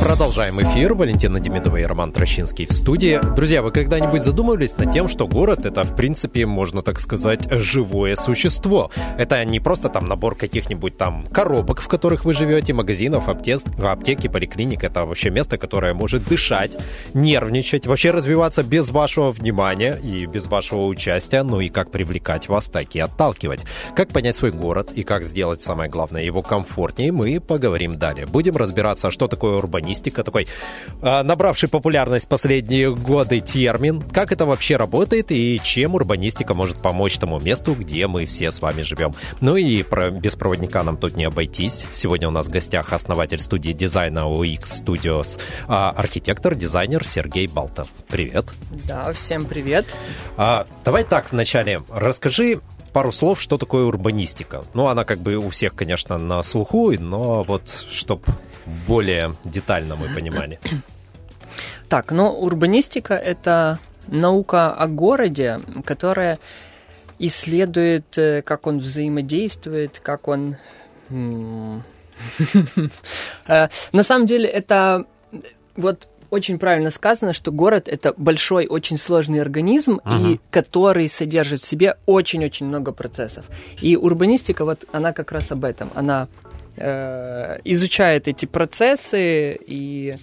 Продолжаем эфир. Валентина Демидова и Роман Трощинский в студии. Друзья, вы когда-нибудь задумывались над тем, что город — это, в принципе, можно так сказать, живое существо? Это не просто там набор каких-нибудь там коробок, в которых вы живете, магазинов, аптек, аптеки, поликлиник. Это вообще место, которое может дышать, нервничать, вообще развиваться без вашего внимания и без вашего участия. Ну и как привлекать вас, так и отталкивать. Как понять свой город и как сделать, самое главное, его комфортнее, мы поговорим далее. Будем разбираться, что такое урбанизм, урбанистика, такой э, набравший популярность последние годы термин. Как это вообще работает и чем урбанистика может помочь тому месту, где мы все с вами живем. Ну и про, без проводника нам тут не обойтись. Сегодня у нас в гостях основатель студии дизайна UX Studios, э, архитектор, дизайнер Сергей Балта. Привет. Да, всем привет. А, давай так вначале расскажи пару слов, что такое урбанистика. Ну, она как бы у всех, конечно, на слуху, но вот чтобы более детальном понимании? Так, ну, урбанистика — это наука о городе, которая исследует, э, как он взаимодействует, как он... Э, на самом деле это вот очень правильно сказано, что город это большой, очень сложный организм, uh-huh. и который содержит в себе очень-очень много процессов. И урбанистика, вот она как раз об этом. Она э, изучает эти процессы и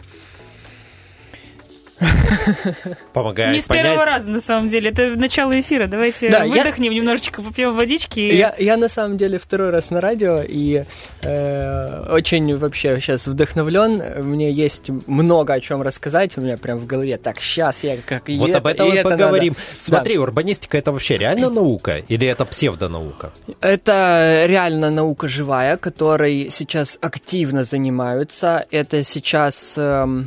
Помогает Не с понять. первого раза, на самом деле. Это начало эфира. Давайте да, выдохнем я... немножечко, попьем водички. Я, я, на самом деле, второй раз на радио, и э, очень вообще сейчас вдохновлен. Мне есть много о чем рассказать. У меня прям в голове. Так, сейчас я как Вот это, об этом мы поговорим. Надо. Смотри, да. урбанистика это вообще реально наука или это псевдонаука? Это реально наука живая, которой сейчас активно занимаются. Это сейчас э,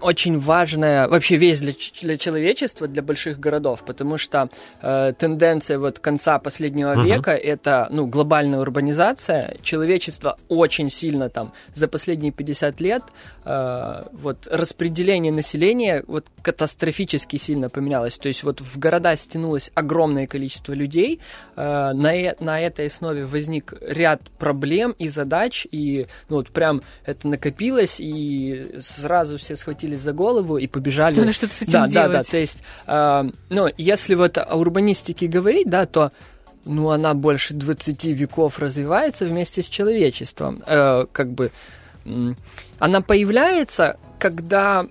очень важно важная вообще вещь для, для человечества, для больших городов, потому что э, тенденция вот конца последнего uh-huh. века это ну, глобальная урбанизация. Человечество очень сильно там за последние 50 лет э, вот распределение населения вот катастрофически сильно поменялось. То есть вот в города стянулось огромное количество людей. Э, на, э, на этой основе возник ряд проблем и задач, и ну, вот прям это накопилось, и сразу все схватились за голову и побежали. Надо что-то с этим да, делать. Да, да, то есть, э, ну, если вот о урбанистике говорить, да, то ну, она больше 20 веков развивается вместе с человечеством. Э, как бы она появляется, когда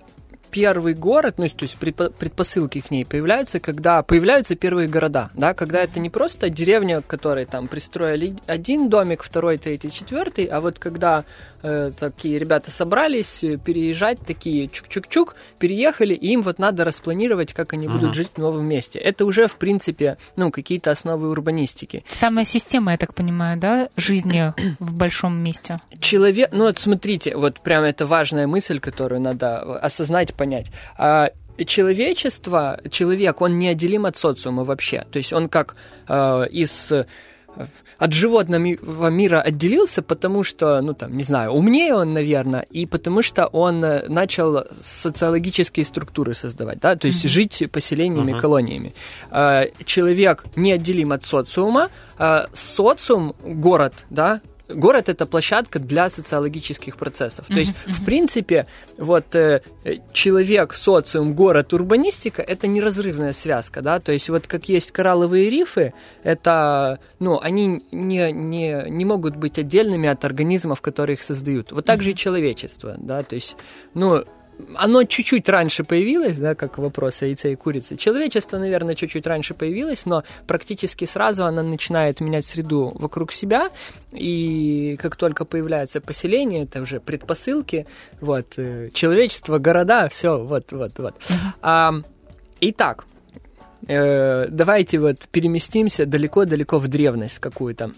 первый город, ну, то есть предпосылки к ней появляются, когда появляются первые города, да, когда это не просто деревня, которой там пристроили один домик, второй, третий, четвертый, а вот когда э, такие ребята собрались э, переезжать, такие чук-чук-чук, переехали, и им вот надо распланировать, как они будут uh-huh. жить в новом месте. Это уже, в принципе, ну, какие-то основы урбанистики. Самая система, я так понимаю, да, жизни в большом месте? Человек, ну, вот смотрите, вот прям это важная мысль, которую надо осознать, понять. А, человечество, человек, он неотделим от социума вообще. То есть он как э, из от животного мира отделился, потому что, ну там, не знаю, умнее он, наверное, и потому что он э, начал социологические структуры создавать, да, то есть mm-hmm. жить поселениями, uh-huh. колониями. А, человек неотделим от социума, а, социум, город, да, город это площадка для социологических процессов. Uh-huh, То есть, uh-huh. в принципе, вот э, человек, социум, город, урбанистика это неразрывная связка, да. То есть, вот как есть коралловые рифы, это, ну, они не, не, не могут быть отдельными от организмов, которые их создают. Вот так uh-huh. же и человечество, да. То есть, ну, оно чуть-чуть раньше появилось, да, как вопрос о яйце и курице. Человечество, наверное, чуть-чуть раньше появилось, но практически сразу оно начинает менять среду вокруг себя, и как только появляется поселение, это уже предпосылки, вот, э, человечество, города, все, вот, вот, вот. А, итак, э, давайте вот переместимся далеко-далеко в древность какую-то.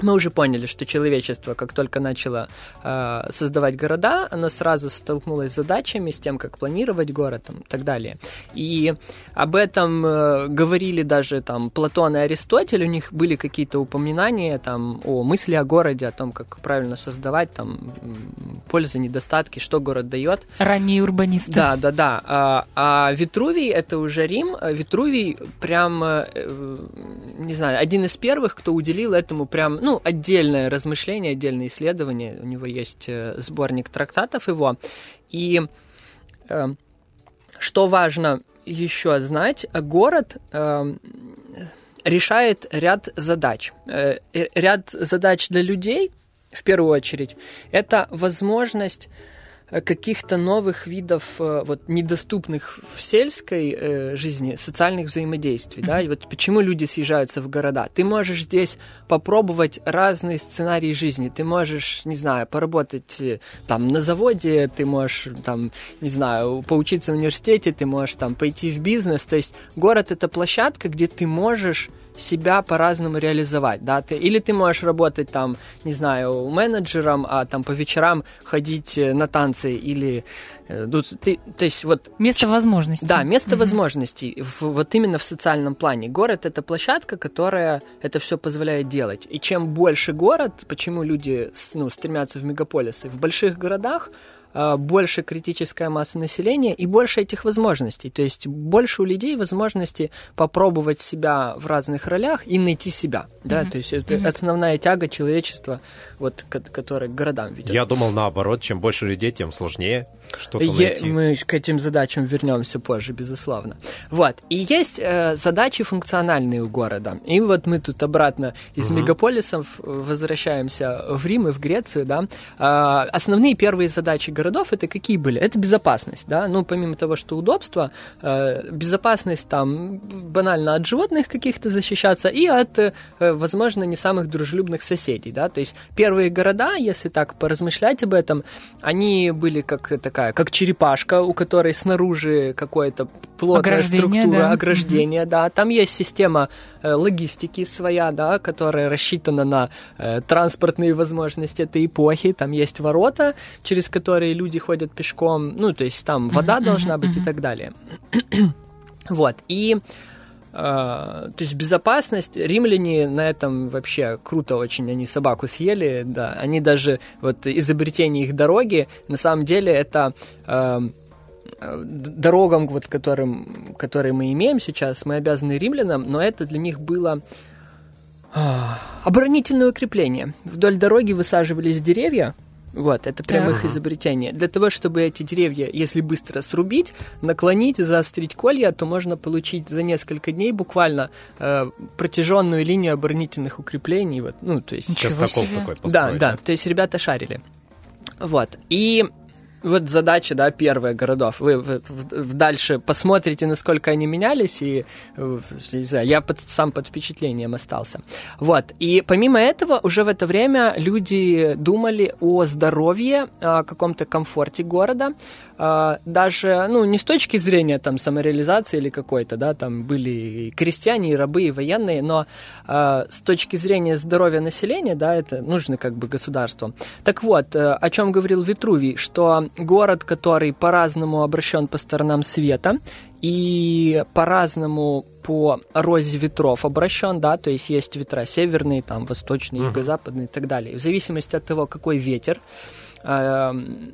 Мы уже поняли, что человечество, как только начало э, создавать города, оно сразу столкнулось с задачами, с тем, как планировать город там, и так далее. И об этом э, говорили даже там Платон и Аристотель, у них были какие-то упоминания там о мысли о городе, о том, как правильно создавать, там пользы, недостатки, что город дает. Ранние урбанисты. Да, да, да. А, а Витрувий это уже Рим. Витрувий прям, э, не знаю, один из первых, кто уделил этому прям ну, отдельное размышление, отдельное исследование. У него есть э, сборник трактатов его. И э, что важно еще знать, город э, решает ряд задач. Э, ряд задач для людей, в первую очередь, это возможность Э, каких-то новых видов э, вот недоступных в сельской э, жизни социальных взаимодействий, mm-hmm. да, и вот почему люди съезжаются в города. Ты можешь здесь попробовать разные сценарии жизни, ты можешь, не знаю, поработать там на заводе, ты можешь там, не знаю, поучиться в университете, ты можешь там пойти в бизнес, то есть город это площадка, где ты можешь себя по-разному реализовать, да, ты, или ты можешь работать там, не знаю, менеджером, а там по вечерам ходить э, на танцы, или э, ты, то есть вот... Место возможностей. Да, место mm-hmm. возможностей, в, вот именно в социальном плане. Город — это площадка, которая это все позволяет делать. И чем больше город, почему люди ну, стремятся в мегаполисы, в больших городах больше критическая масса населения и больше этих возможностей. То есть больше у людей возможности попробовать себя в разных ролях и найти себя. Да? Mm-hmm. То есть это mm-hmm. основная тяга человечества, вот, которая к городам ведет. Я думал наоборот, чем больше людей, тем сложнее что-то найти. Мы к этим задачам вернемся позже, безусловно. Вот. И есть э, задачи функциональные у города. И вот мы тут обратно из угу. мегаполисов возвращаемся в Рим и в Грецию, да. Э, основные первые задачи городов это какие были? Это безопасность, да. Ну, помимо того, что удобство, э, безопасность там банально от животных каких-то защищаться и от, э, возможно, не самых дружелюбных соседей, да. То есть первые города, если так поразмышлять об этом, они были как такая такая, как черепашка, у которой снаружи какое-то плотная структура, да. ограждение, угу. да. Там есть система э, логистики своя, да, которая рассчитана на э, транспортные возможности этой эпохи. Там есть ворота, через которые люди ходят пешком, ну, то есть там вода угу, должна угу, быть и так далее. вот, и то есть безопасность, римляне на этом вообще круто очень, они собаку съели, да, они даже, вот изобретение их дороги, на самом деле это uh, дорогам, вот, которым, которые мы имеем сейчас, мы обязаны римлянам, но это для них было uh, оборонительное укрепление. Вдоль дороги высаживались деревья, вот, это прям их изобретение. Для того, чтобы эти деревья, если быстро срубить, наклонить, заострить колья, то можно получить за несколько дней буквально э, протяженную линию оборонительных укреплений. Вот, ну, то есть... Частокол такой построить. Да, да, то есть ребята шарили. Вот. И вот задача, да, первая городов. Вы, вы, вы дальше посмотрите, насколько они менялись, и э, не знаю, я под, сам под впечатлением остался. Вот. И помимо этого, уже в это время люди думали о здоровье, о каком-то комфорте города, а, даже, ну, не с точки зрения там самореализации или какой-то, да, там были и крестьяне, и рабы, и военные, но э, с точки зрения здоровья населения, да, это нужно как бы государству. Так вот, э, о чем говорил Витрувий, что город, который по-разному обращен по сторонам света и по-разному по розе ветров обращен, да, то есть есть ветра северные, там, восточные, uh-huh. юго-западные и так далее. В зависимости от того, какой ветер, Эм,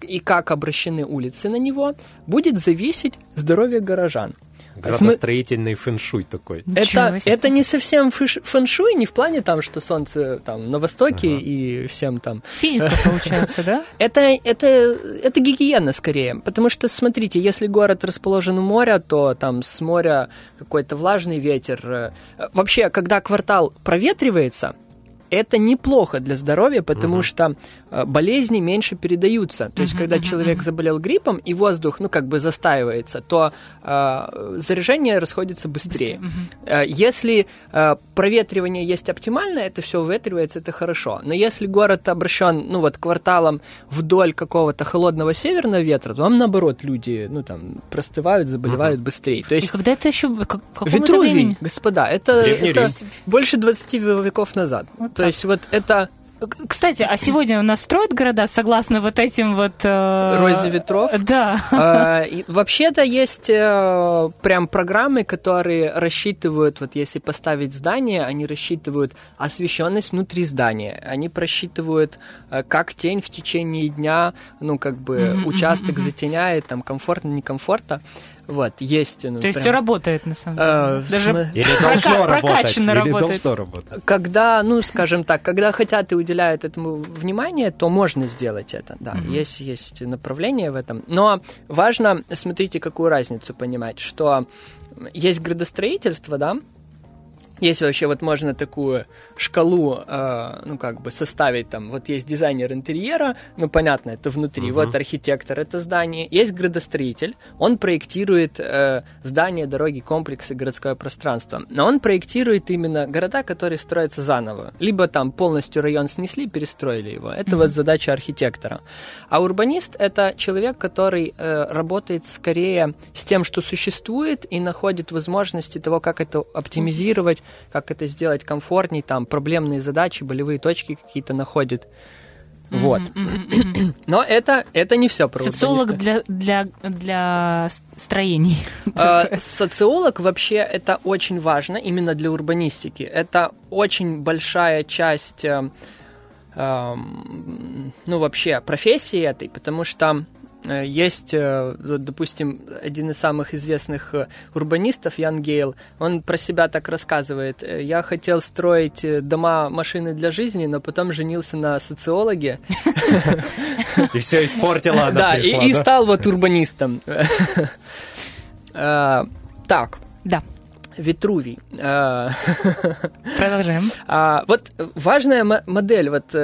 и как обращены улицы на него, будет зависеть здоровье горожан. Градостроительный фэншуй такой. Это, это не совсем фэншуй, не в плане там, что солнце там на востоке ага. и всем там... Физика получается, да? Это, это, это гигиена скорее, потому что, смотрите, если город расположен у моря, то там с моря какой-то влажный ветер. Вообще, когда квартал проветривается, это неплохо для здоровья, потому угу. что э, болезни меньше передаются. То есть, uh-huh, когда uh-huh, человек uh-huh. заболел гриппом и воздух, ну, как бы застаивается, то э, заражение расходится быстрее. быстрее. Uh-huh. Если э, проветривание есть оптимальное, это все выветривается, это хорошо. Но если город обращен, ну, вот кварталом вдоль какого-то холодного северного ветра, то там, наоборот, люди, ну, там, простывают, заболевают uh-huh. быстрее. То есть... И когда это еще... Витрувий, господа, это, это больше 20 веков назад. Вот то так. есть вот это кстати, а сегодня у нас строят города согласно вот этим вот... Э... Розе ветров? Да. Э, вообще-то есть э, прям программы, которые рассчитывают, вот если поставить здание, они рассчитывают освещенность внутри здания, они просчитывают, э, как тень в течение дня, ну, как бы mm-hmm, участок mm-hmm. затеняет, там, комфортно, некомфортно. Вот, есть. Ну, То есть прям... все работает, на самом деле. А, Даже см... Или должно работать. Или работает. должно работать. Когда, ну, скажем так, когда хотят и уделяют этому внимание, то можно сделать это, да. Угу. Есть, есть направление в этом. Но важно, смотрите, какую разницу понимать, что есть градостроительство, да, есть вообще вот можно такую шкалу, э, ну как бы составить там, вот есть дизайнер интерьера, ну понятно, это внутри, uh-huh. вот архитектор это здание, есть градостроитель, он проектирует э, здания, дороги, комплексы, городское пространство, но он проектирует именно города, которые строятся заново, либо там полностью район снесли, перестроили его, это uh-huh. вот задача архитектора. А урбанист это человек, который э, работает скорее с тем, что существует и находит возможности того, как это оптимизировать, как это сделать комфортней, там проблемные задачи, болевые точки какие-то находит. Вот. Но это, это не все про Социолог для, для, для строений. А, социолог вообще это очень важно именно для урбанистики. Это очень большая часть, э, э, ну вообще профессии этой, потому что есть, э, допустим, один из самых известных э, урбанистов, Ян Гейл, он про себя так рассказывает. Я хотел строить дома, машины для жизни, но потом женился на социологе. И все испортила, Да, и стал вот урбанистом. Так. Да. Витрувий. Продолжаем. А, вот важная модель, вот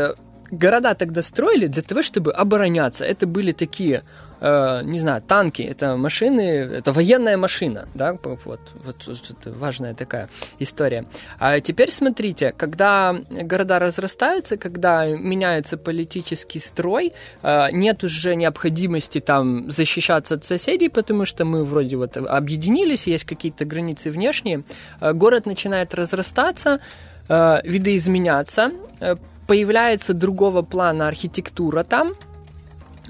города тогда строили для того, чтобы обороняться. Это были такие э, не знаю, танки, это машины, это военная машина, да, вот, вот, вот это важная такая история. А теперь смотрите, когда города разрастаются, когда меняется политический строй, э, нет уже необходимости там защищаться от соседей, потому что мы вроде вот объединились, есть какие-то границы внешние, э, город начинает разрастаться, э, видоизменяться, э, появляется другого плана архитектура там,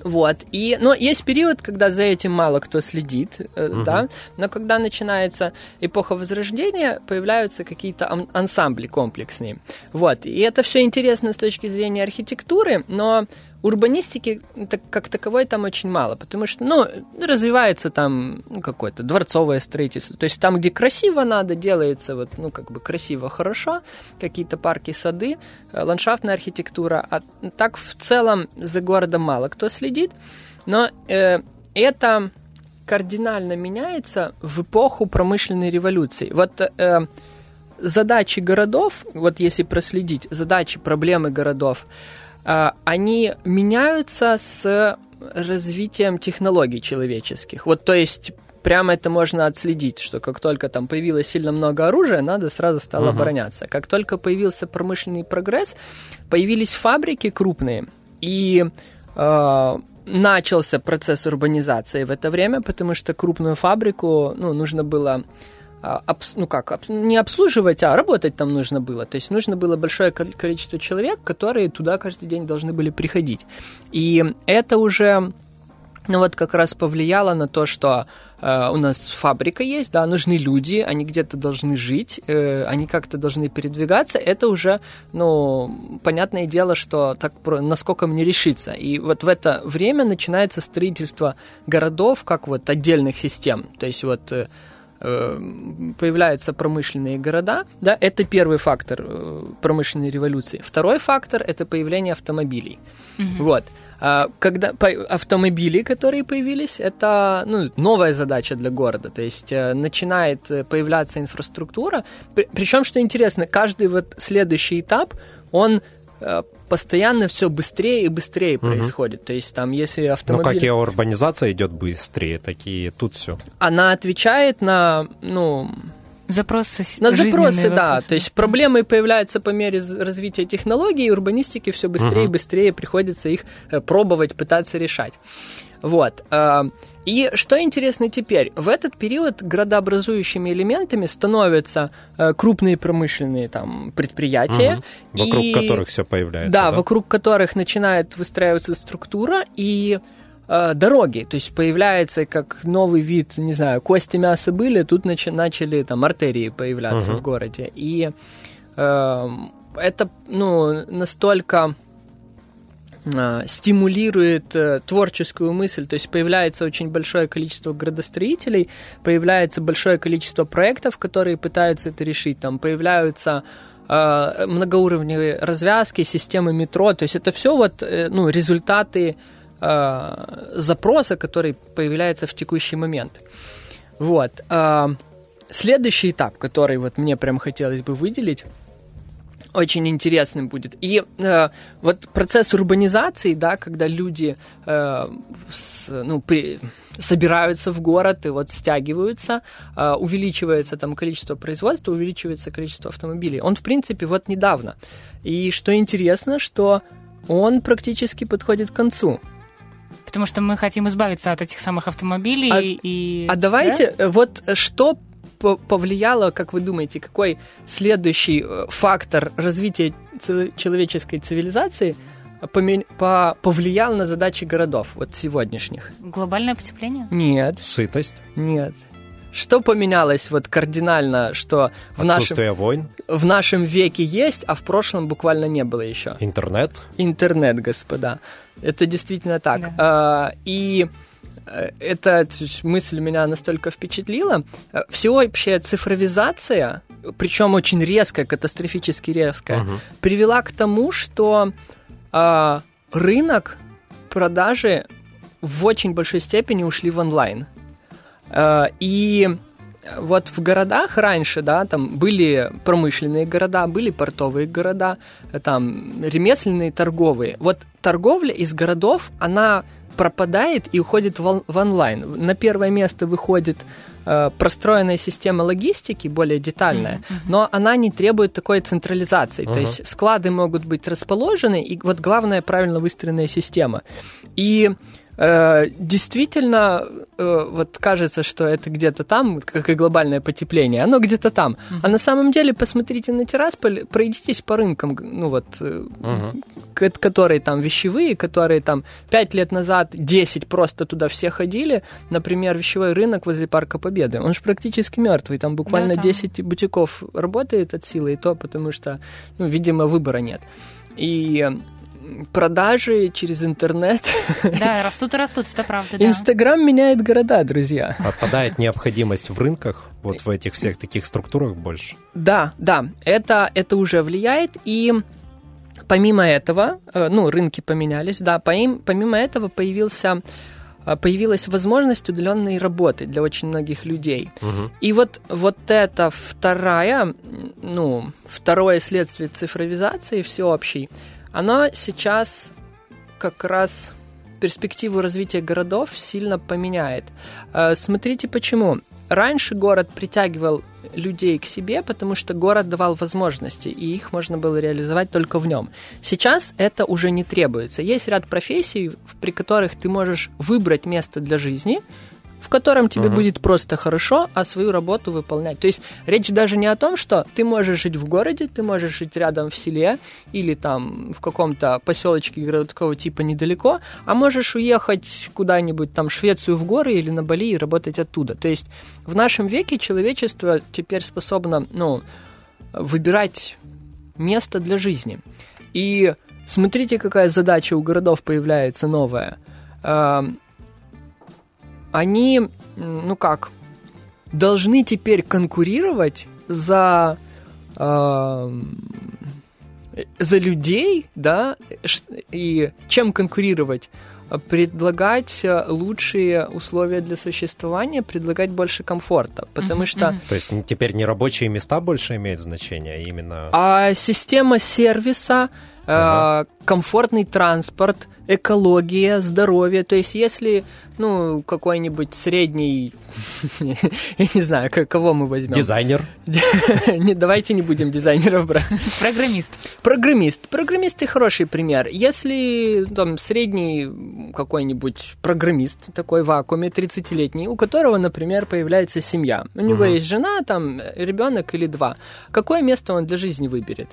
вот. И, но есть период, когда за этим мало кто следит, угу. да, но когда начинается эпоха Возрождения, появляются какие-то ансамбли комплексные. Вот. И это все интересно с точки зрения архитектуры, но урбанистики как таковой там очень мало, потому что, ну, развивается там ну, какое-то дворцовое строительство. То есть там, где красиво надо, делается вот, ну, как бы красиво, хорошо, какие-то парки, сады, э, ландшафтная архитектура. А так в целом за городом мало кто следит, но э, это кардинально меняется в эпоху промышленной революции. Вот э, задачи городов, вот если проследить, задачи, проблемы городов – они меняются с развитием технологий человеческих. Вот, то есть прямо это можно отследить, что как только там появилось сильно много оружия, надо сразу стало uh-huh. обороняться. Как только появился промышленный прогресс, появились фабрики крупные, и э, начался процесс урбанизации в это время, потому что крупную фабрику ну, нужно было а, ну как, не обслуживать, а работать там нужно было. То есть нужно было большое количество человек, которые туда каждый день должны были приходить. И это уже, ну вот как раз повлияло на то, что э, у нас фабрика есть, да, нужны люди, они где-то должны жить, э, они как-то должны передвигаться. Это уже, ну, понятное дело, что так насколько мне решиться. И вот в это время начинается строительство городов как вот отдельных систем. То есть вот Э, появляются промышленные города, да, это первый фактор э, промышленной революции. Второй фактор – это появление автомобилей. Угу. Вот. А когда автомобили, которые появились, это ну, новая задача для города. То есть э, начинает появляться инфраструктура. Причем, что интересно, каждый вот следующий этап, он э, постоянно все быстрее и быстрее угу. происходит. То есть там, если автомобиль... Ну, как и урбанизация идет быстрее, такие тут все. Она отвечает на, ну... Запросы На запросы, да. То есть проблемы появляются по мере развития технологий, и урбанистики все быстрее угу. и быстрее приходится их э, пробовать, пытаться решать. Вот. И что интересно теперь, в этот период градообразующими элементами становятся э, крупные промышленные там, предприятия. Угу. Вокруг и, которых все появляется. Да, да, вокруг которых начинает выстраиваться структура и э, дороги. То есть появляется как новый вид, не знаю, кости мяса были, тут начи- начали там артерии появляться угу. в городе. И э, это ну, настолько стимулирует э, творческую мысль, то есть появляется очень большое количество градостроителей, появляется большое количество проектов, которые пытаются это решить, там появляются э, многоуровневые развязки, системы метро, то есть это все вот э, ну, результаты э, запроса, который появляется в текущий момент. Вот. Э, следующий этап, который вот мне прям хотелось бы выделить, очень интересным будет. И э, вот процесс урбанизации, да, когда люди э, с, ну, при, собираются в город и вот стягиваются, э, увеличивается там количество производства, увеличивается количество автомобилей. Он, в принципе, вот недавно. И что интересно, что он практически подходит к концу. Потому что мы хотим избавиться от этих самых автомобилей а, и... А давайте, да? вот что повлияло, как вы думаете, какой следующий э, фактор развития человеческой цивилизации по повлиял на задачи городов, вот сегодняшних? Глобальное потепление? Нет. Сытость? Нет. Что поменялось вот кардинально, что в нашем, войн? в нашем веке есть, а в прошлом буквально не было еще? Интернет? Интернет, господа. Это действительно так. Да. А, и эта мысль меня настолько впечатлила. Э, Всеобщая цифровизация, причем очень резкая, катастрофически резкая, угу. привела к тому, что э, рынок продажи в очень большой степени ушли в онлайн. Э, и вот в городах раньше, да, там были промышленные города, были портовые города, там ремесленные, торговые. Вот торговля из городов, она пропадает и уходит в, онлайн. На первое место выходит э, простроенная система логистики, более детальная, mm-hmm. но она не требует такой централизации. Uh-huh. То есть склады могут быть расположены, и вот главное правильно выстроенная система. И действительно, э, вот кажется, что это где-то там, как и глобальное потепление, оно где-то там. Uh-huh. А на самом деле, посмотрите на Тирасполь, пройдитесь по рынкам, ну вот, uh-huh. которые там вещевые, которые там 5 лет назад, 10 просто туда все ходили. Например, вещевой рынок возле Парка Победы, он же практически мертвый, там буквально да, 10 бутиков работает от силы, и то потому что, ну, видимо, выбора нет. И продажи через интернет. Да, растут и растут, это правда. Да. Инстаграм меняет города, друзья. Отпадает необходимость в рынках, вот в этих всех таких структурах больше. Да, да, это, это уже влияет, и помимо этого, э, ну, рынки поменялись, да, помимо этого появился э, появилась возможность удаленной работы для очень многих людей. Угу. И вот, вот это вторая, ну, второе следствие цифровизации всеобщей – оно сейчас как раз перспективу развития городов сильно поменяет. Э, смотрите почему. Раньше город притягивал людей к себе, потому что город давал возможности, и их можно было реализовать только в нем. Сейчас это уже не требуется. Есть ряд профессий, при которых ты можешь выбрать место для жизни, котором тебе uh-huh. будет просто хорошо, а свою работу выполнять. То есть речь даже не о том, что ты можешь жить в городе, ты можешь жить рядом в селе или там в каком-то поселочке городского типа недалеко, а можешь уехать куда-нибудь там в Швецию в горы или на Бали и работать оттуда. То есть в нашем веке человечество теперь способно, ну, выбирать место для жизни. И смотрите, какая задача у городов появляется новая они, ну как, должны теперь конкурировать за, э, за людей, да, и чем конкурировать? предлагать э, лучшие условия для существования, предлагать больше комфорта, потому mm-hmm. что... То есть теперь не рабочие места больше имеют значение, а именно... А система сервиса ага. комфортный транспорт, экология, здоровье. То есть, если, ну, какой-нибудь средний, я не знаю, кого мы возьмем. Дизайнер. не, давайте не будем дизайнеров брать. Программист. Программист. Программист и хороший пример. Если там средний какой-нибудь программист, такой в вакууме, 30-летний, у которого, например, появляется семья. У него есть жена, там, ребенок или два. Какое место он для жизни выберет?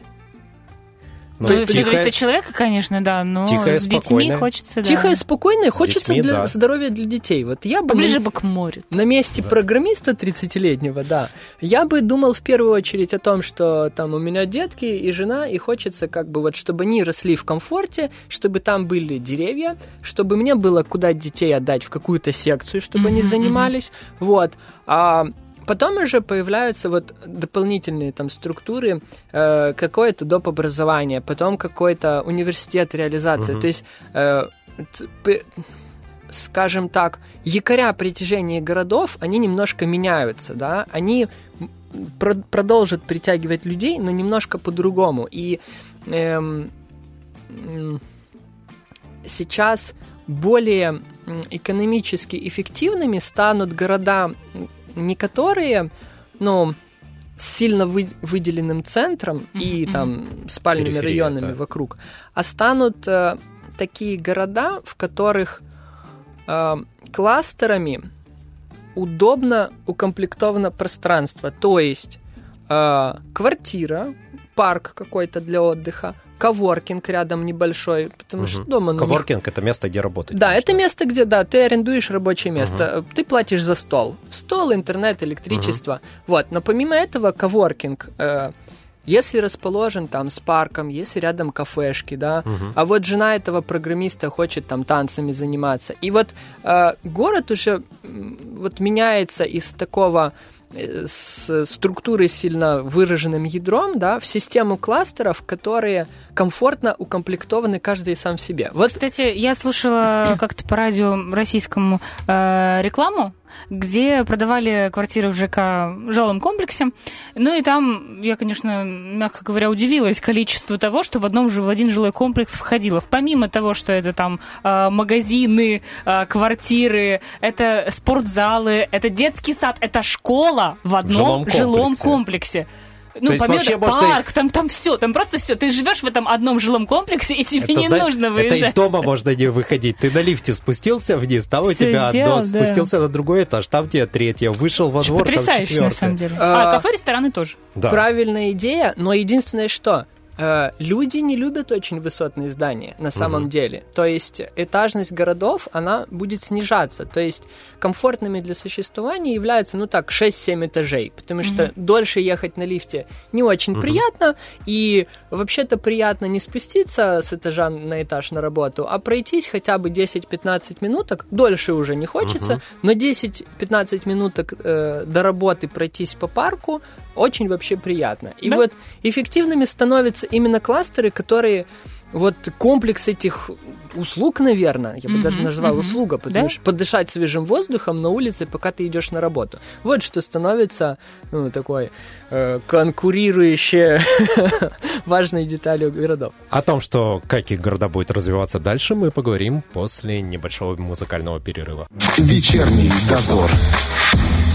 Ну, все зависит от человека, конечно, да, но тихое, с детьми спокойное. хочется... Да. Тихое, спокойное, с хочется детьми, для да. здоровья для детей. Вот я бы... Поближе на, бы к морю. На месте да. программиста 30-летнего, да, я бы думал в первую очередь о том, что там у меня детки и жена, и хочется как бы вот, чтобы они росли в комфорте, чтобы там были деревья, чтобы мне было куда детей отдать в какую-то секцию, чтобы mm-hmm, они занимались, mm-hmm. вот. А Потом уже появляются вот дополнительные там структуры, э, какое-то доп. образование, потом какой-то университет реализации. Угу. То есть, э, скажем так, якоря притяжения городов, они немножко меняются, да, они про- продолжат притягивать людей, но немножко по-другому. И эм, сейчас более экономически эффективными станут города не которые, ну, с сильно вы, выделенным центром mm-hmm. и там спальными Периферия, районами да. вокруг, а станут э, такие города, в которых э, кластерами удобно укомплектовано пространство. То есть э, квартира, парк какой-то для отдыха, коворкинг рядом небольшой, потому угу. что дома... Ну, коворкинг это место, где работать. Да, это место, где, да, ты арендуешь рабочее место, угу. ты платишь за стол. Стол, интернет, электричество. Угу. Вот, но помимо этого коворкинг... Э, если расположен там с парком, если рядом кафешки, да, угу. а вот жена этого программиста хочет там танцами заниматься, и вот э, город уже вот меняется из такого с структурой сильно выраженным ядром, да, в систему кластеров, которые комфортно укомплектованы каждый сам себе. Вот. Кстати, я слушала как-то по радио российскому э, рекламу где продавали квартиры в ЖК жилом комплексе. Ну и там я, конечно, мягко говоря, удивилась количеству того, что в одном же в один жилой комплекс входило. Помимо того, что это там э, магазины, э, квартиры, это спортзалы, это детский сад, это школа в одном жилом комплексе. Жилом комплексе. Ну, То есть вообще, парк, может, там, там все, там просто все. Ты живешь в этом одном жилом комплексе, и тебе это, не знаешь, нужно выезжать. Это из дома можно не выходить. Ты на лифте спустился вниз, там у тебя сделал, одно, да. спустился на другой этаж, там тебе третье, вышел во двор, Потрясающе, там на самом деле. А, а кафе, рестораны тоже. Да. Правильная идея, но единственное что, Э, люди не любят очень высотные здания на самом угу. деле. То есть этажность городов, она будет снижаться. То есть комфортными для существования являются, ну так, 6-7 этажей, потому что угу. дольше ехать на лифте не очень угу. приятно, и вообще-то приятно не спуститься с этажа на этаж на работу, а пройтись хотя бы 10-15 минуток, дольше уже не хочется, угу. но 10-15 минуток э, до работы пройтись по парку, очень вообще приятно. И да? вот эффективными становятся именно кластеры, которые вот комплекс этих услуг, наверное, я бы mm-hmm, даже назвал mm-hmm. услуга, потому да? что подышать свежим воздухом на улице, пока ты идешь на работу. Вот что становится ну, такой э, конкурирующей важной деталью городов. О том, что какие города будут развиваться дальше, мы поговорим после небольшого музыкального перерыва. Вечерний дозор.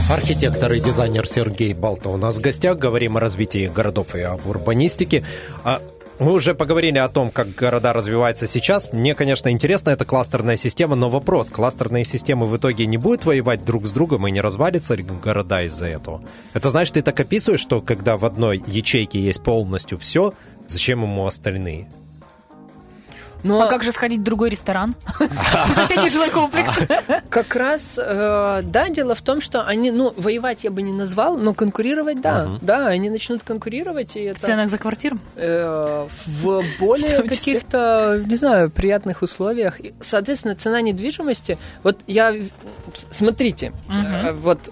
Архитектор и дизайнер Сергей Балта у нас в гостях. Говорим о развитии городов и об урбанистике. А мы уже поговорили о том, как города развиваются сейчас. Мне, конечно, интересна эта кластерная система, но вопрос, кластерные системы в итоге не будут воевать друг с другом и не развалится города из-за этого? Это значит, ты так описываешь, что когда в одной ячейке есть полностью все, зачем ему остальные? Но... А как же сходить в другой ресторан? Соседний жилой комплекс. Как раз, э, да, дело в том, что они, ну, воевать я бы не назвал, но конкурировать, да. Да, они начнут конкурировать. В ценах за квартиру? Э, в более каких-то, не знаю, приятных условиях. Соответственно, цена недвижимости, вот я, смотрите, э, вот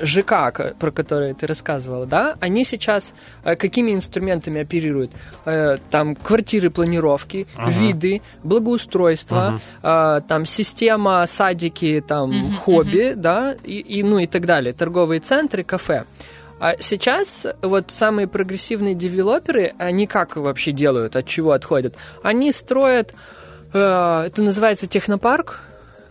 ЖК, про который ты рассказывала, да, они сейчас какими инструментами оперируют? Там квартиры планировки, вид виды, благоустройство, uh-huh. э, там система, садики, там uh-huh, хобби, uh-huh. да, и, и, ну и так далее, торговые центры, кафе. А сейчас вот самые прогрессивные девелоперы, они как вообще делают, от чего отходят? Они строят, э, это называется технопарк,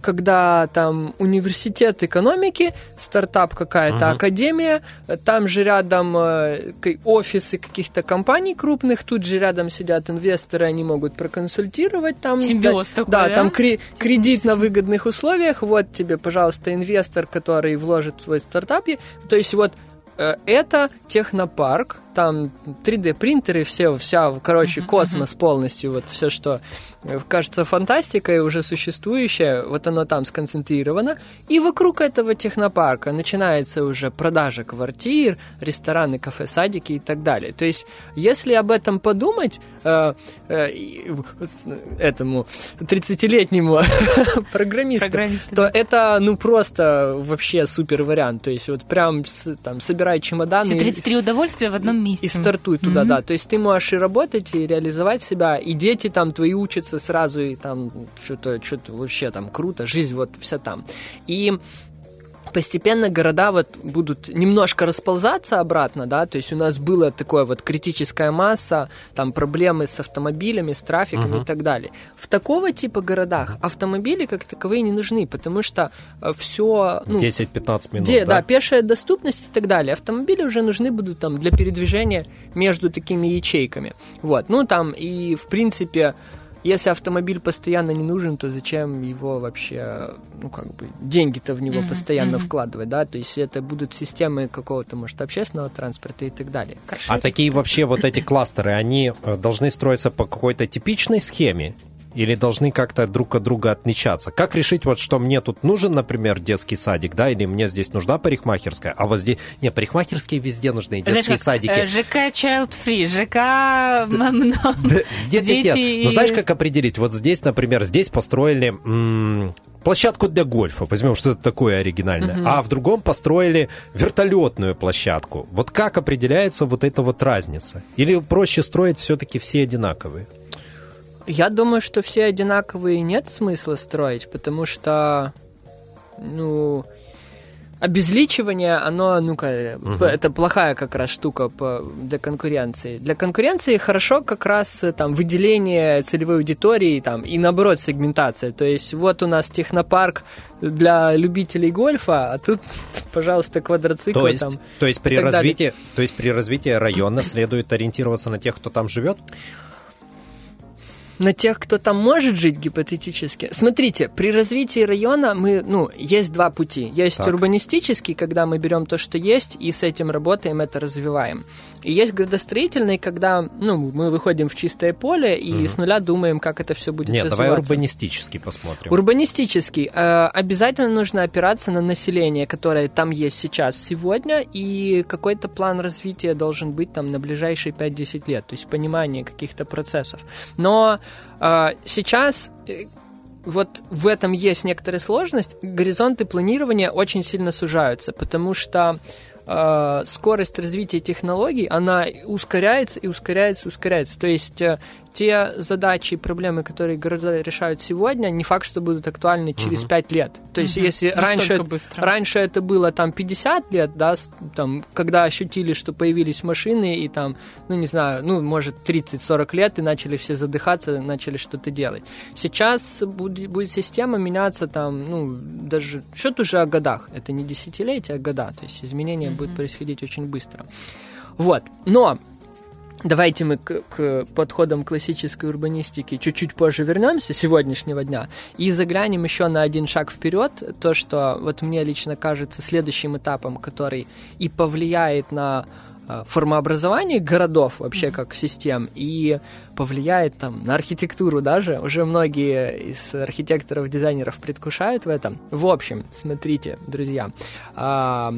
когда там университет экономики, стартап какая-то, uh-huh. академия, там же рядом э, офисы каких-то компаний крупных, тут же рядом сидят инвесторы, они могут проконсультировать там. Симбиоз да, такой, да? да? там кре- кредит на выгодных условиях, вот тебе, пожалуйста, инвестор, который вложит в свой стартап. То есть вот э, это технопарк, там 3D принтеры, все, вся, короче, космос полностью, вот все, что э, кажется фантастикой, уже существующее, вот оно там сконцентрировано. И вокруг этого технопарка начинается уже продажа квартир, рестораны, кафе, садики и так далее. То есть, если об этом подумать, э, э, этому 30-летнему программисту, то это, ну, просто вообще супер вариант. То есть, вот прям, там, собирай чемоданы. Все и- 33 удовольствия в одном месте. и стартуй туда, да. То есть ты можешь и работать, и реализовать себя, и дети там твои учатся сразу, и там что-то что вообще там круто, жизнь вот вся там. И постепенно города вот будут немножко расползаться обратно, да, то есть у нас была такая вот критическая масса, там проблемы с автомобилями, с трафиком и так далее. В такого типа городах автомобили как таковые не нужны, потому что все, ну, 10-15 минут, где, да? да? пешая доступность и так далее. Автомобили уже нужны будут там для передвижения между такими ячейками. Вот, ну там и в принципе, если автомобиль постоянно не нужен, то зачем его вообще, ну как бы деньги-то в него Мгм, постоянно мгм. вкладывать, да? То есть это будут системы какого-то, может, общественного транспорта и так далее. А такие вообще вот эти кластеры, они э, должны строиться по какой-то типичной схеме? Или должны как-то друг от друга отличаться? Как решить, вот что мне тут нужен, например, детский садик, да, или мне здесь нужна парикмахерская, а вот здесь... Не, парикмахерские везде нужны, детские Знаешь, садики. э, ЖК Child Free, ЖК Нет, нет, нет. дети Ну, знаешь, как определить? Вот здесь, например, здесь построили площадку для гольфа. Возьмем что-то такое оригинальное. А в другом построили вертолетную площадку. Вот как определяется вот эта вот разница? Или проще строить все-таки все одинаковые? Я думаю, что все одинаковые нет смысла строить, потому что, ну, обезличивание, оно, ну-ка, это плохая как раз штука по, для конкуренции. Для конкуренции хорошо как раз э, там выделение целевой аудитории там, и наоборот сегментация. То есть вот у нас технопарк для любителей гольфа, а тут, пожалуйста, квадроциклы То есть, там. то есть при далее. развитии, то есть при развитии района следует ориентироваться на тех, кто там живет? На тех, кто там может жить гипотетически. Смотрите, при развитии района мы, ну, есть два пути. Есть Так. урбанистический, когда мы берем то, что есть, и с этим работаем, это развиваем. И есть градостроительный, когда, ну, мы выходим в чистое поле и с нуля думаем, как это все будет Нет, давай развиваться. урбанистический посмотрим. Урбанистический. Э, обязательно нужно опираться на население, которое там есть сейчас, сегодня, и какой-то план развития должен быть там на ближайшие 5-10 лет, то есть понимание каких-то процессов. Но сейчас э, вот в этом есть некоторая сложность. Горизонты планирования очень сильно сужаются, потому что э, скорость развития технологий, она ускоряется и ускоряется, и ускоряется. То есть э, те задачи и проблемы, которые города решают сегодня, не факт, что будут актуальны через 5 лет. То есть Мгм. если Настолько раньше, быстро. раньше это было там 50 лет, да, там, когда ощутили, что появились машины и там, ну не знаю, ну может 30-40 лет и начали все задыхаться, начали что-то делать. Сейчас будет, будет система меняться там, ну даже счет уже о годах. Это не десятилетия, а года. То есть изменения будут происходить очень быстро. Вот. Но Давайте мы к, к подходам классической урбанистики чуть-чуть позже вернемся, сегодняшнего дня, и заглянем еще на один шаг вперед. То, что вот мне лично кажется следующим этапом, который и повлияет на э, формообразование городов вообще как систем и повлияет там на архитектуру даже. Уже многие из архитекторов, дизайнеров предвкушают в этом. В общем, смотрите, друзья, а,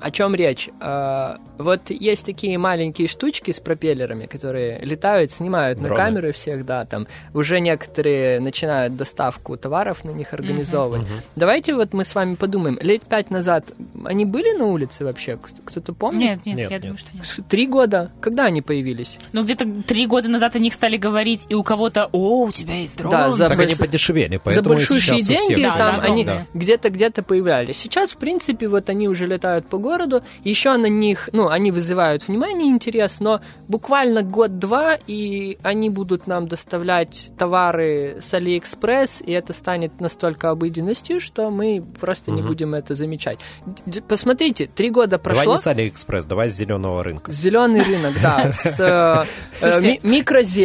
о чем речь? А, вот есть такие маленькие штучки с пропеллерами, которые летают, снимают на Дроны. камеры всех, да, там уже некоторые начинают доставку товаров на них организовывать. Давайте вот мы с вами подумаем. Лет пять назад они были на улице вообще? Кто-то помнит? Нет, нет, Нет, я нет. думаю, что нет. Три года? Когда они появились? Ну, где-то три года назад о них стали говорить, и у кого-то, о, у тебя есть дрон. Да, за Так больш- они подешевели, За поэтому и большущие деньги Да, там за они огромные. где-то где-то появлялись. Сейчас, в принципе, вот они уже летают по городу, еще на них, ну, они вызывают внимание и интерес, но буквально год-два, и они будут нам доставлять товары с Алиэкспресс, и это станет настолько обыденностью, что мы просто не будем это замечать. Д- Посмотрите, три года Давай прошло. не с Алиэкспресс, давай с зеленого рынка. Зеленый рынок, да. С, э,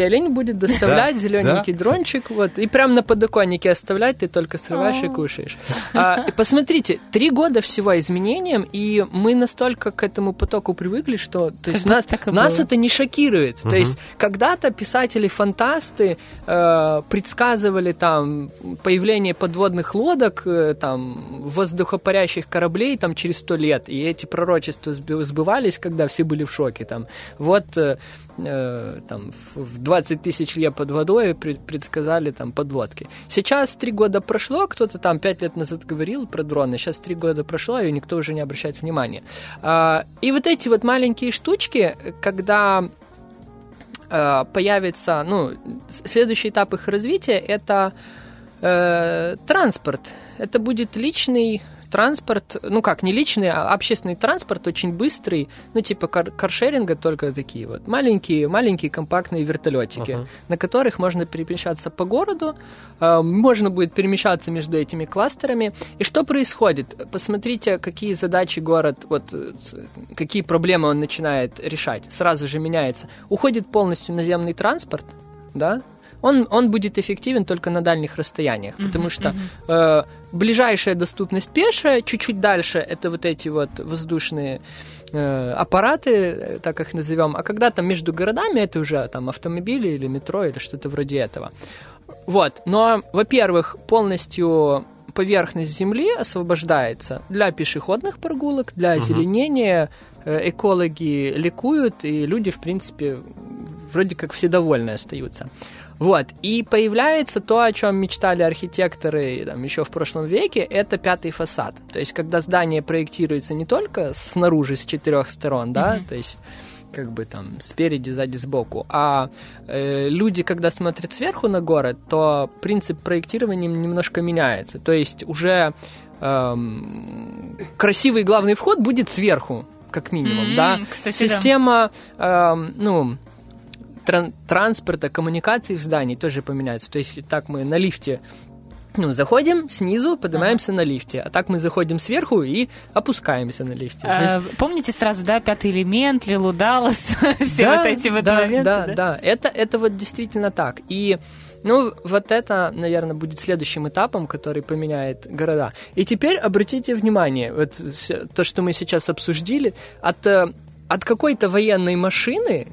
микрозелень будет доставлять Да, зелененький дрончик, вот, и прям на подоконнике оставлять, ты только срываешь и кушаешь. А, и посмотрите, три года всего изменениям, и мы настолько к этому потоку привыкли, что то есть нас, нас это не шокирует. То есть когда-то писатели-фантасты э, предсказывали там появление подводных лодок, э, там воздухопарящих кораблей там через сто лет, и эти пророчества сбывались, когда все были в шоке. Там вот э, э, там в- в 20 тысяч лет под водой пред- предсказали там подлодки. Сейчас три года прошло, кто-то там пять лет назад говорил про дроны, сейчас три года прошло, и никто уже не обращает внимания. А, и вот эти вот маленькие штучки, когда э, появится, ну, следующий этап их развития это э, транспорт. Это будет личный транспорт, ну как, не личный, а общественный транспорт, очень быстрый, ну типа кар- каршеринга, только такие вот маленькие, маленькие компактные вертолетики, Ага. на которых можно перемещаться по городу, э, можно будет перемещаться между этими кластерами. И что происходит? Посмотрите, какие задачи город, вот какие проблемы он начинает решать. Сразу же меняется. Уходит полностью наземный транспорт, да, он, он будет эффективен только на дальних расстояниях, потому что э, ближайшая доступность пешая, чуть-чуть дальше это вот эти вот воздушные э, аппараты, э, так их назовем, а когда там между городами это уже там автомобили или метро или что-то вроде этого. Вот, но, во-первых, полностью поверхность земли освобождается для пешеходных прогулок, для озеленения, Э, экологи ликуют, и люди, в принципе, вроде как все довольны остаются. Вот. И появляется то, о чем мечтали архитекторы там, еще в прошлом веке, это пятый фасад. То есть, когда здание проектируется не только снаружи, с четырех сторон, да, то есть как бы там спереди, сзади, сбоку. А э, люди, когда смотрят сверху на город, то принцип проектирования немножко меняется. То есть уже эм, красивый главный вход будет сверху, как минимум, М, да. кстати, да. Система, эм, ну, тран- транспорта, коммуникаций в здании тоже поменяется. То есть так мы на лифте ну, заходим снизу, поднимаемся на лифте, а так мы заходим сверху и опускаемся на лифте. То есть- А, помните сразу, да, пятый элемент, Лилу Даллас, все Да, вот эти вот да, моменты. Да, да, Это, это вот действительно так. И ну, вот это, наверное, будет следующим этапом, который поменяет города. И теперь обратите внимание, вот всё- то, что мы сейчас обсудили, от, э, от какой-то военной машины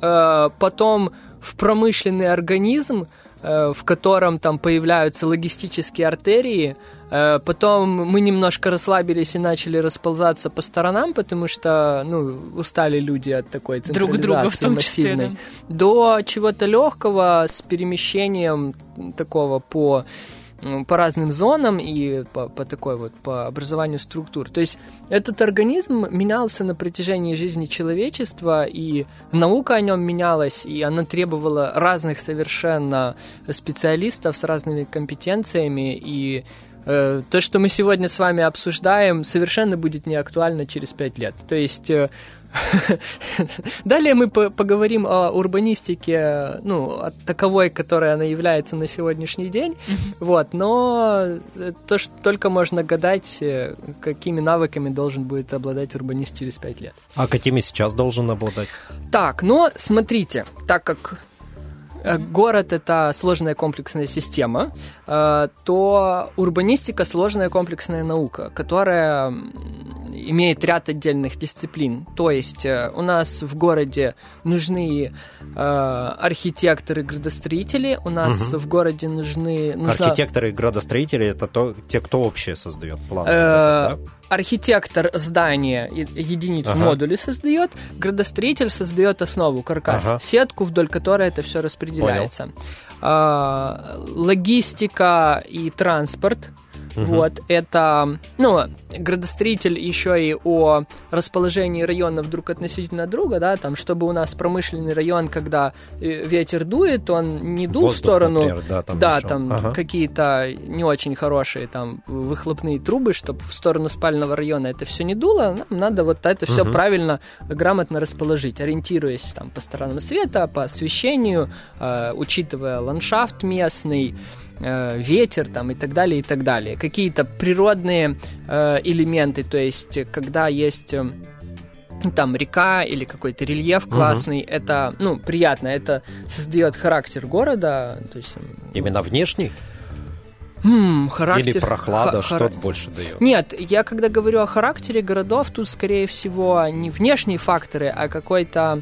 потом в промышленный организм, э, в котором там появляются логистические артерии, э, потом мы немножко расслабились и начали расползаться по сторонам, потому что, ну, устали люди от такой Друг друга в централизации том числе, массивной. До чего-то легкого с перемещением такого по по разным зонам и по, по такой вот по образованию структур. То есть этот организм менялся на протяжении жизни человечества, и наука о нем менялась, и она требовала разных совершенно специалистов с разными компетенциями, и э, то, что мы сегодня с вами обсуждаем, совершенно будет не актуально через пять лет. То есть э, Далее мы по- поговорим о урбанистике, ну, о таковой, которой она является на сегодняшний день. Вот, но э, то, что только можно гадать, э, какими навыками должен будет обладать урбанист через пять лет. А какими сейчас должен обладать? Так, но смотрите, так как город это сложная комплексная система, э, то урбанистика сложная комплексная наука, которая имеет ряд отдельных дисциплин. То есть э, у нас в городе нужны э, архитекторы, градостроители, у нас в городе нужны нужна- Архитекторы и градостроители это то, те, кто общее создает план. вот Э, этот, да? Архитектор здания единицу Ага. модулей создает, градостроитель создает основу, каркас, Ага. сетку, вдоль которой это все распределяется. А, логистика и транспорт Вот, это, ну, градостроитель еще и о расположении районов друг относительно друга, да, там, чтобы у нас промышленный район, когда э, ветер дует, он не дул Воздух, в сторону, например, да, там да, там Ага. какие-то не очень хорошие там выхлопные трубы, чтобы в сторону спального района это все не дуло, нам надо вот это все Мгм. правильно, грамотно расположить, ориентируясь там по сторонам света, по освещению, э, учитывая ландшафт местный, э, ветер там и так далее, и так далее. Какие-то природные э, элементы, то есть когда есть... э, ну, там река или какой-то рельеф классный, это, ну, приятно, это создает характер города, то есть... Именно внешний? м, характер... Или прохлада, ха- что хара- больше дает? Нет, я когда говорю о характере городов, тут, скорее всего, не внешние факторы, а какой-то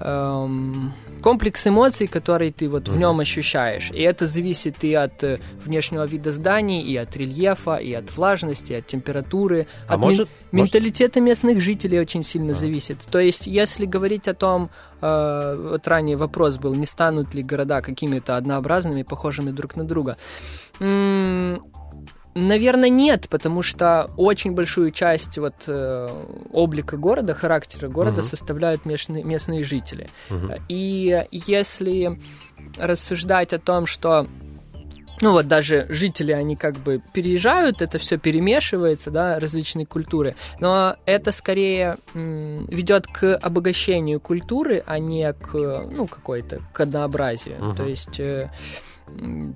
эм, комплекс эмоций, который ты вот в нем ощущаешь. И это зависит и от э, внешнего вида зданий, и от рельефа, и от влажности, и от температуры. А от может- мин- может- менталитета местных жителей очень сильно А. зависит. То есть, если говорить о том, э, вот ранее вопрос был, не станут ли города какими-то однообразными, похожими друг на друга. М, Наверное, нет, потому что очень большую часть вот э, облика города, характера города Мгм. составляют местные, местные жители. Мгм. И если рассуждать о том, что ну вот даже жители, они как бы переезжают, это все перемешивается, да, различные культуры, но это скорее ведет к обогащению культуры, а не к, ну, какой-то, к однообразию. Мгм. То есть э,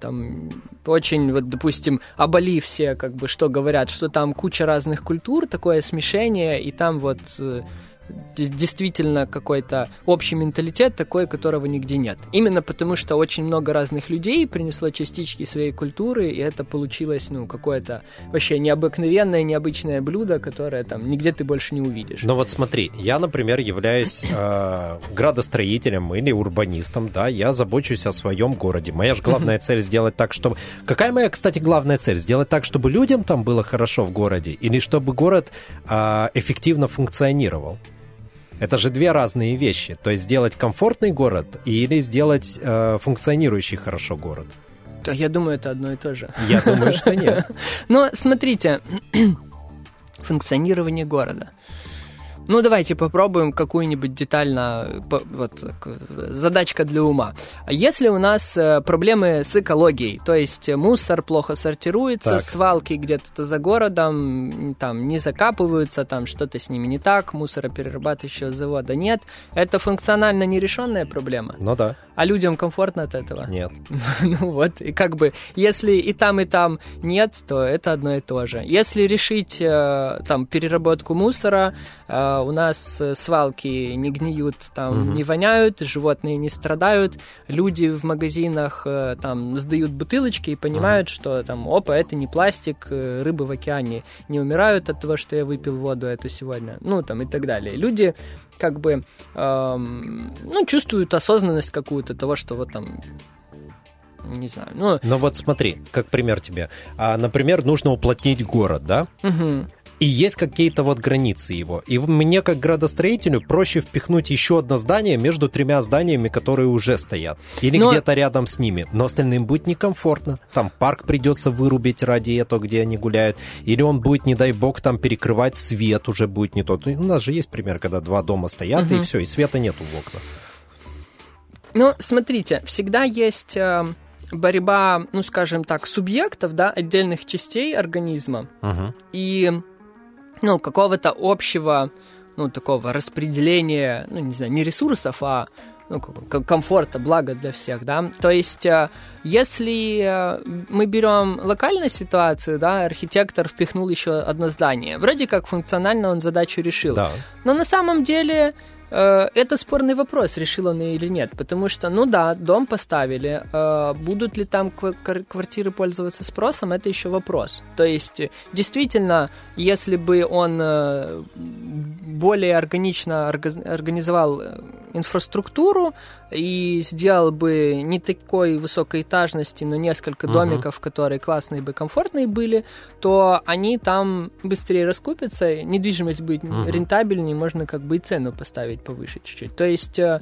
там очень, вот, допустим, о Бали все как бы что говорят, что там куча разных культур, такое смешение, и там вот э, действительно какой-то общий менталитет такой, которого нигде нет. Именно потому, что очень много разных людей принесло частички своей культуры, и это получилось, ну, какое-то вообще необыкновенное, необычное блюдо, которое там нигде ты больше не увидишь. Ну вот смотри, я, например, являюсь э, градостроителем или урбанистом, да, я забочусь о своем городе. Моя же главная цель сделать так, чтобы... Какая моя, кстати, главная цель? Сделать так, чтобы людям там было хорошо в городе или чтобы город э, эффективно функционировал? Это же две разные вещи. То есть сделать комфортный город или сделать э, функционирующий хорошо город. Да, Я думаю, это одно и то же. Я думаю, что нет. Но смотрите, функционирование города. Ну, давайте попробуем какую-нибудь детально, вот, задачка для ума. Если у нас э, проблемы с экологией, то есть мусор плохо сортируется, Так. свалки где-то за городом, там, не закапываются, там, что-то с ними не так, мусороперерабатывающего завода нет, это функционально нерешенная проблема. Ну да, А людям комфортно от этого? нет. Ну вот, и как бы, если и там, и там нет, то это одно и то же. Если решить э, там переработку мусора, э, у нас э, свалки не гниют, там Мгм. не воняют, животные не страдают, люди в магазинах там сдают бутылочки и понимают, что там, опа, это не пластик, рыбы в океане не умирают от того, что я выпил воду эту сегодня, ну там и так далее. Люди как бы, эм, ну, чувствуют осознанность какую-то того, что вот там не знаю, ну, Ну вот смотри, как пример тебе. А, например, нужно уплотнить город, да? мгм. И есть какие-то вот границы его. И мне, как градостроителю, проще впихнуть еще одно здание между тремя зданиями, которые уже стоят. Или Но- где-то рядом с ними. Но остальным будет некомфортно. Там парк придется вырубить ради этого, где они гуляют. Или он будет, не дай бог, там перекрывать свет уже будет не тот. У нас же есть пример, когда два дома стоят, и Мгм. все, и света нету в окнах. Ну, смотрите, всегда есть э, борьба, ну, скажем так, субъектов, да, отдельных частей организма Мгм. и, ну, какого-то общего, ну, такого распределения, ну, не знаю, не ресурсов, а ну, комфорта, блага для всех, да. То есть, э, если э, мы берем локальную ситуацию, да, архитектор впихнул еще одно здание, вроде как функционально он задачу решил. Да. Но на самом деле это спорный вопрос, решил он или нет. Потому что, ну да, дом поставили. э, будут ли там ква- квар- квартиры пользоваться спросом, это еще вопрос. То есть, э, действительно, если бы он э, более органично орга- организовал э, инфраструктуру и сделал бы не такой высокой этажности, но несколько Мгм. домиков, которые классные бы, комфортные были, то они там быстрее раскупятся, недвижимость будет Мгм. рентабельнее, можно как бы и цену поставить повыше чуть-чуть. То есть э,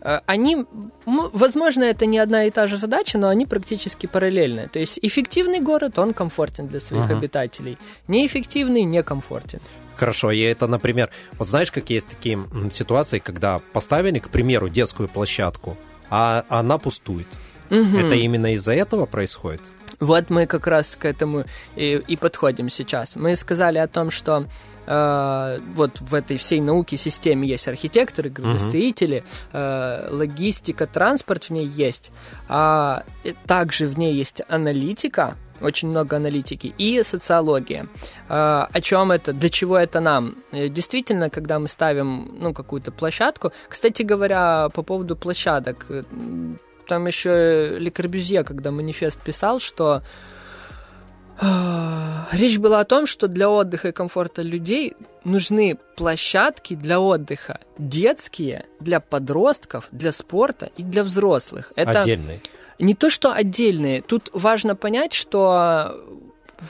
э, они, возможно, это не одна и та же задача, но они практически параллельны. То есть эффективный город, он комфортен для своих uh-huh. обитателей, неэффективный некомфортен. Хорошо, и это, например, вот знаешь, как есть такие ситуации, когда поставили, к примеру, детскую площадку, а она пустует. Угу. Это именно из-за этого происходит? Вот мы как раз к этому и, и подходим сейчас. Мы сказали о том, что э, вот в этой всей науке системе есть архитекторы, градостроители, э, логистика, транспорт в ней есть, а также в ней есть аналитика, очень много аналитики, и социология. А, о чем это, для чего это нам? Э, действительно, когда мы ставим ну, какую-то площадку, кстати говоря, по поводу площадок, э, там еще Ле Корбюзье, когда манифест писал, что а, Речь была о том, что для отдыха и комфорта людей нужны площадки для отдыха детские, для подростков, для спорта и для взрослых. Это Отдельные. Не то, что отдельные. Тут важно понять, что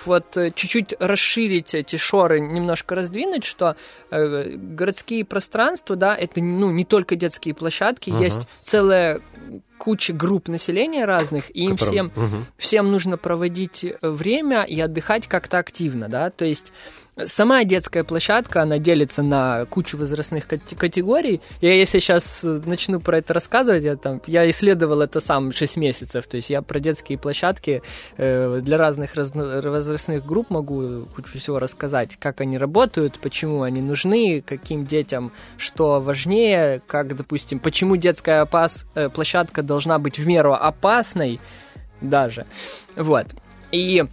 вот э, чуть-чуть расширить эти шоры, немножко раздвинуть, что э, городские пространства, да, это ну, не только детские площадки, uh-huh. есть целая куча групп населения разных, и им всем, угу. всем нужно проводить э, время и отдыхать как-то активно, да, то есть Сама детская площадка, она делится на кучу возрастных категорий. Я если сейчас э, начну про это рассказывать, я, там, я исследовал это сам 6 месяцев. То есть я про детские площадки э, для разных разно- возрастных групп могу кучу всего рассказать, как они работают, почему они нужны, каким детям что важнее, как, допустим, почему детская опас- площадка должна быть в меру опасной даже. Вот. И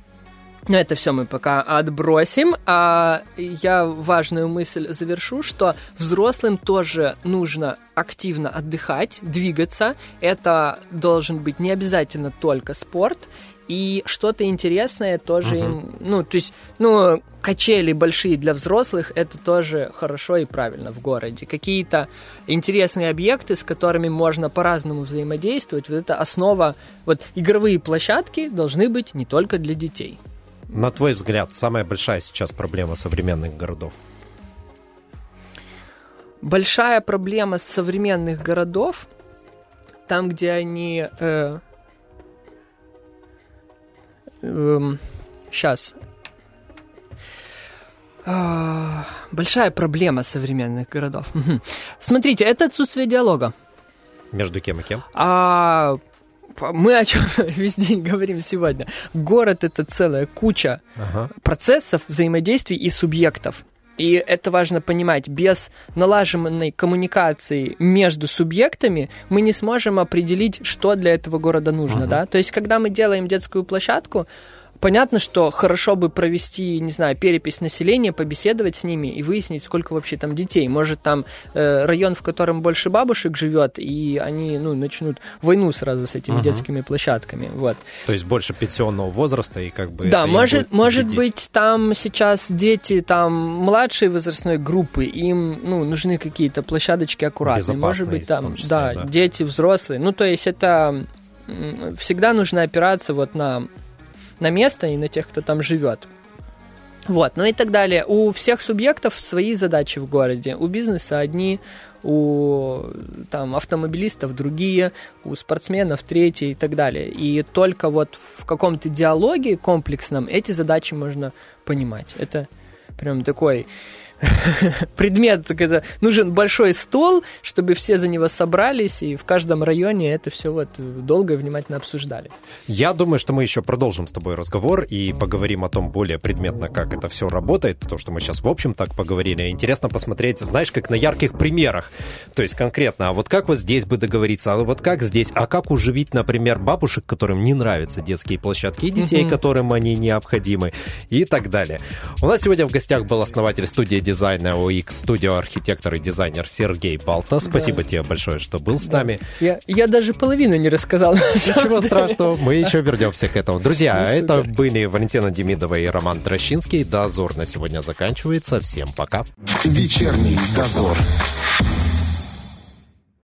но это все мы пока отбросим. А я важную мысль завершу, что взрослым тоже нужно активно отдыхать, двигаться. Это должен быть не обязательно только спорт. И что-то интересное тоже uh-huh. им... Ну, то есть, ну, качели большие для взрослых, это тоже хорошо и правильно в городе. Какие-то интересные объекты, с которыми можно по-разному взаимодействовать, вот это основа... Вот игровые площадки должны быть не только для детей. На твой взгляд, самая большая сейчас проблема современных городов? Большая проблема современных городов, там, где они... Э, э, сейчас. Э, большая проблема современных городов. Смотрите, это отсутствие диалога. Между кем и кем? А, мы о чем весь день говорим сегодня. Город это целая куча ага. процессов, взаимодействий и субъектов. И это важно понимать. Без налаженной коммуникации между субъектами мы не сможем определить, что для этого города нужно. Ага. Да? То есть, когда мы делаем детскую площадку, понятно, что хорошо бы провести, не знаю, перепись населения, побеседовать с ними и выяснить, сколько вообще там детей. Может, там э, район, в котором больше бабушек живет, и они, ну, начнут войну сразу с этими uh-huh. детскими площадками. Вот. То есть больше пенсионного возраста и как бы... Да, может, может быть, там сейчас дети там младшей возрастной группы, им, ну, нужны какие-то площадочки аккуратные. Может быть, там, числе, да, да, дети, взрослые. Ну, то есть это всегда нужно опираться вот на на место и на тех, кто там живет. Вот, ну и так далее. У всех субъектов свои задачи в городе. У бизнеса одни, у там, автомобилистов другие, у спортсменов третьи и так далее. И только вот в каком-то диалоге комплексном эти задачи можно понимать. Это прям такой предмет, когда нужен большой стол, чтобы все за него собрались, и в каждом районе это все вот долго и внимательно обсуждали. Я думаю, что мы еще продолжим с тобой разговор и поговорим о том более предметно, как это все работает, то, что мы сейчас в общем так поговорили. Интересно посмотреть, знаешь, как на ярких примерах. То есть конкретно, а вот как вот здесь бы договориться, а вот как здесь, а как уживить, например, бабушек, которым не нравятся детские площадки, и детей, mm-hmm. которым они необходимы, и так далее. У нас сегодня в гостях был основатель студии дизайна OX Studio архитектор и дизайнер Сергей Балта. Спасибо да. тебе большое, что был с да. нами. Я, я даже половину не рассказал. Ничего страшного, мы еще вернемся к этому. Друзья, ну, это были Валентина Демидова и Роман Трощинский. Дозор на сегодня заканчивается. Всем пока. Вечерний дозор.